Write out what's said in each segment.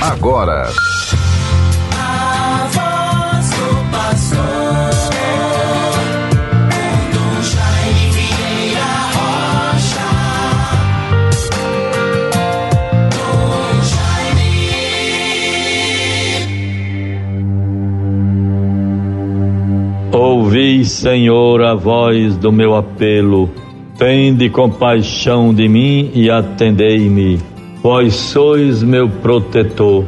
agora. Ouvi, Senhor, a voz do meu apelo. Tende compaixão de mim e atendei-me. Vós sois meu protetor.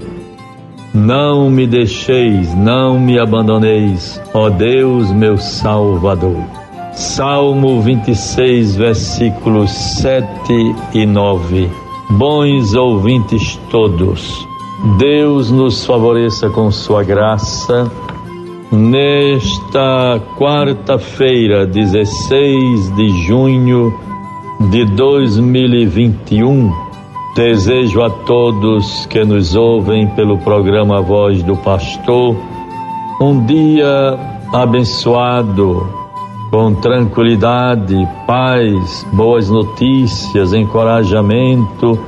Não me deixeis, não me abandoneis, ó Deus, meu Salvador. Salmo 26, versículos 7 e 9. Bons ouvintes todos, Deus nos favoreça com sua graça. Nesta quarta-feira, 16 de junho de 2021, Desejo a todos que nos ouvem pelo programa Voz do Pastor um dia abençoado, com tranquilidade, paz, boas notícias, encorajamento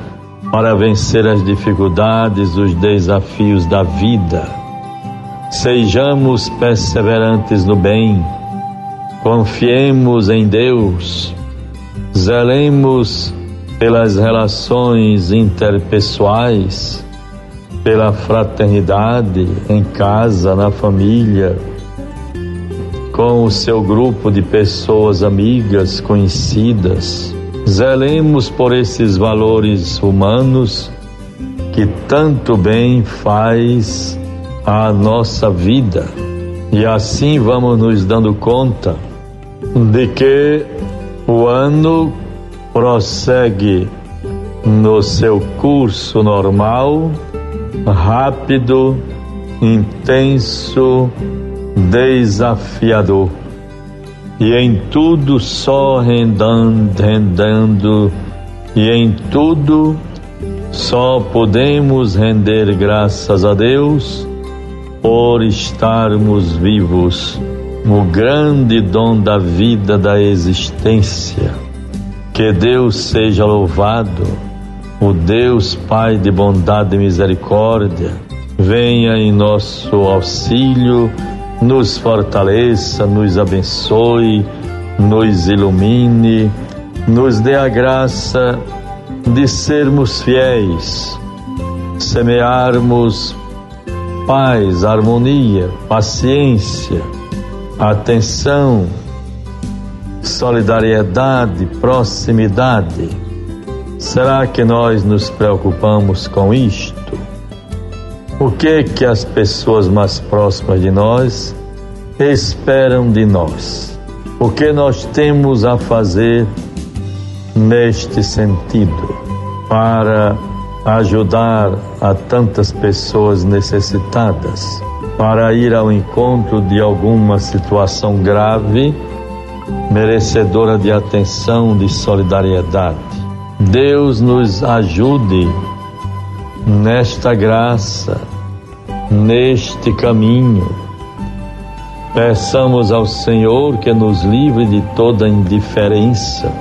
para vencer as dificuldades, os desafios da vida. Sejamos perseverantes no bem, confiemos em Deus, zelemos pelas relações interpessoais, pela fraternidade em casa, na família, com o seu grupo de pessoas amigas, conhecidas. Zelemos por esses valores humanos que tanto bem faz à nossa vida. E assim vamos nos dando conta de que o ano prossegue no seu curso normal, rápido, intenso, desafiador. E em tudo só rendando, rendendo, e em tudo só podemos render graças a Deus por estarmos vivos, o grande dom da vida, da existência que Deus seja louvado, o Deus Pai de bondade e misericórdia, venha em nosso auxílio, nos fortaleça, nos abençoe, nos ilumine, nos dê a graça de sermos fiéis, semearmos paz, harmonia, paciência, atenção, solidariedade, proximidade. Será que nós nos preocupamos com isto? O que que as pessoas mais próximas de nós esperam de nós? O que nós temos a fazer neste sentido para ajudar a tantas pessoas necessitadas, para ir ao encontro de alguma situação grave? Merecedora de atenção, de solidariedade. Deus nos ajude nesta graça, neste caminho. Peçamos ao Senhor que nos livre de toda indiferença,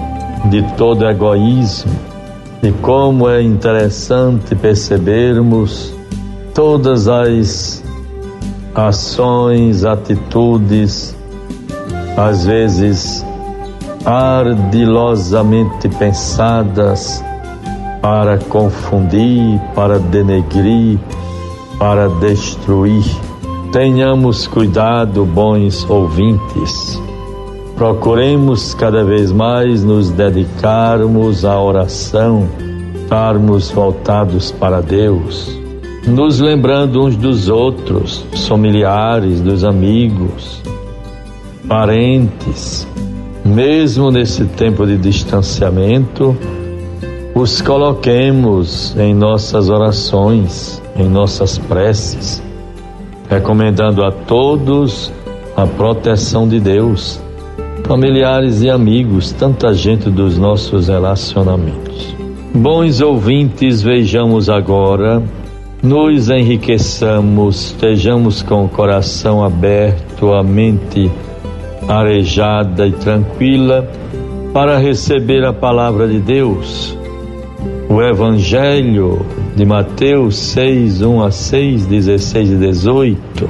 de todo egoísmo. E como é interessante percebermos todas as ações, atitudes, às vezes ardilosamente pensadas para confundir, para denegrir, para destruir. Tenhamos cuidado, bons ouvintes. Procuremos cada vez mais nos dedicarmos à oração, estarmos voltados para Deus, nos lembrando uns dos outros, familiares, dos amigos, parentes, mesmo nesse tempo de distanciamento, os coloquemos em nossas orações, em nossas preces, recomendando a todos a proteção de Deus, familiares e amigos, tanta gente dos nossos relacionamentos. Bons ouvintes, vejamos agora, nos enriqueçamos, estejamos com o coração aberto, a mente aberta arejada e tranquila para receber a palavra de Deus. o Evangelho de Mateus 6, 1 a 6, 16 e 18.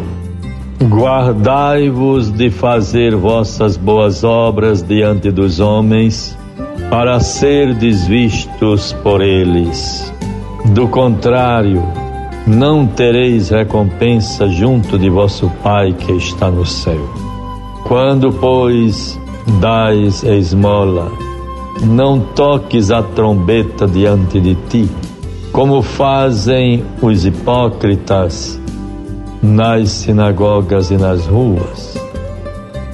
Guardai-vos de fazer vossas boas obras diante dos homens, para ser desvistos por eles. Do contrário, não tereis recompensa junto de vosso Pai que está no céu. Quando, pois, dais esmola, não toques a trombeta diante de ti, como fazem os hipócritas nas sinagogas e nas ruas,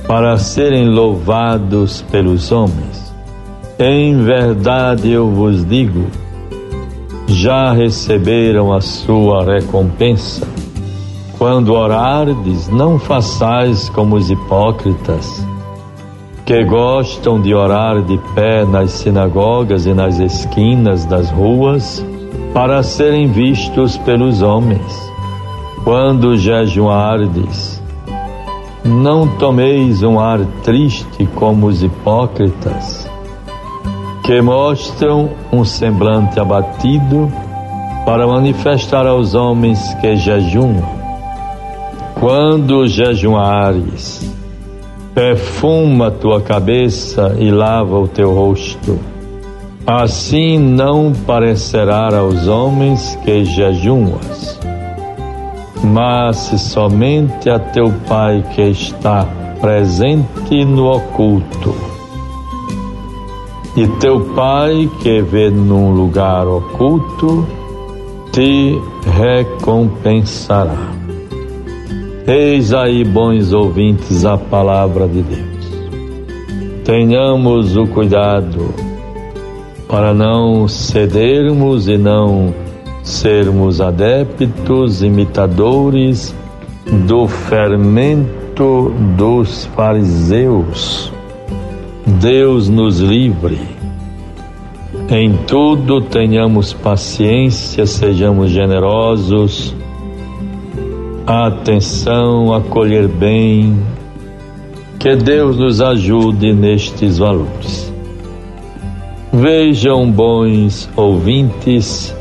para serem louvados pelos homens. Em verdade eu vos digo, já receberam a sua recompensa. Quando orardes, não façais como os hipócritas que gostam de orar de pé nas sinagogas e nas esquinas das ruas para serem vistos pelos homens. Quando jejuardes, não tomeis um ar triste como os hipócritas, que mostram um semblante abatido para manifestar aos homens que jejuam. Quando jejuares, perfuma tua cabeça e lava o teu rosto. Assim não parecerá aos homens que jejuas, mas somente a teu Pai que está presente no oculto. E teu Pai que vê num lugar oculto te recompensará. Eis aí, bons ouvintes, a palavra de Deus. Tenhamos o cuidado para não cedermos e não sermos adeptos, imitadores do fermento dos fariseus. Deus nos livre. Em tudo tenhamos paciência, sejamos generosos atenção, acolher bem. Que Deus nos ajude nestes valores. Vejam, bons ouvintes,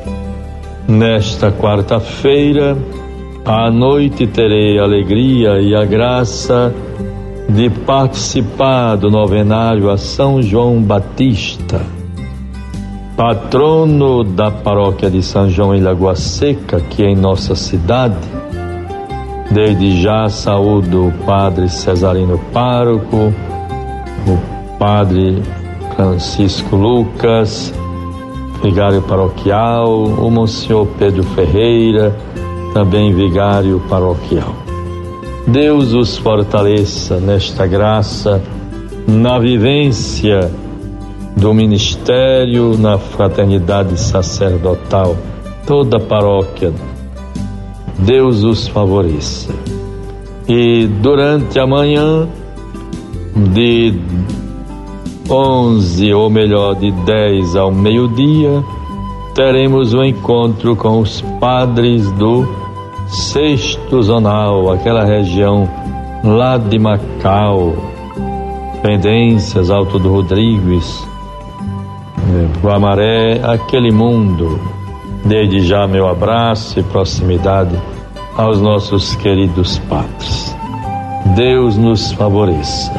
nesta quarta-feira, à noite terei a alegria e a graça de participar do novenário a São João Batista, patrono da paróquia de São João em Lagoa Seca, que é em nossa cidade Desde já saúdo o Padre Cesarino Pároco, o Padre Francisco Lucas, vigário paroquial, o Monsenhor Pedro Ferreira, também vigário paroquial. Deus os fortaleça nesta graça, na vivência do ministério, na fraternidade sacerdotal, toda a paróquia Deus os favoreça. E durante a manhã, de 11 ou melhor, de 10 ao meio-dia, teremos um encontro com os padres do Sexto Zonal, aquela região lá de Macau, Pendências, Alto do Rodrigues, eh, Guamaré, aquele mundo Desde já meu abraço e proximidade aos nossos queridos padres. Deus nos favoreça.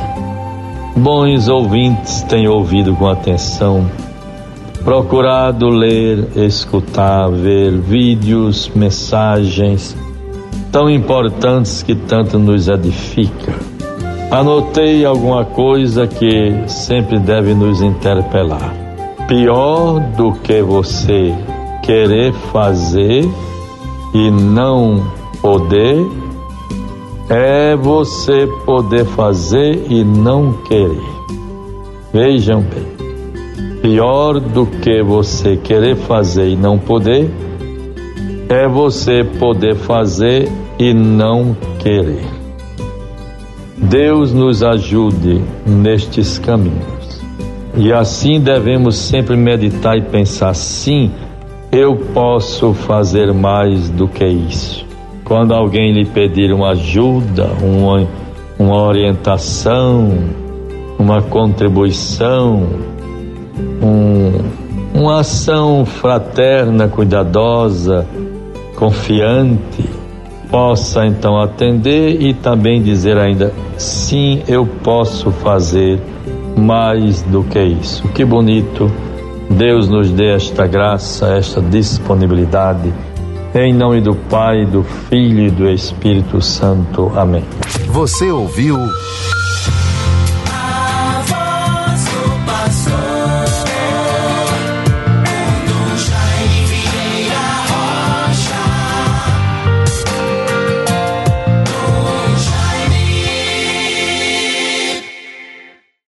Bons ouvintes têm ouvido com atenção, procurado ler, escutar, ver vídeos, mensagens tão importantes que tanto nos edifica. Anotei alguma coisa que sempre deve nos interpelar. Pior do que você querer fazer e não poder, é você poder fazer e não querer. Vejam bem, pior do que você querer fazer e não poder, é você poder fazer e não querer. Deus nos ajude nestes caminhos. E assim devemos sempre meditar e pensar: sim, eu posso fazer mais do que isso. Quando alguém lhe pedir uma ajuda, uma, uma orientação, uma contribuição, um, uma ação fraterna, cuidadosa, confiante, possa então atender e também dizer ainda: sim, eu posso fazer mais do que isso. Que bonito! Deus nos dê esta graça, esta disponibilidade. Em nome do Pai, do Filho e do Espírito Santo. Amém. Você ouviu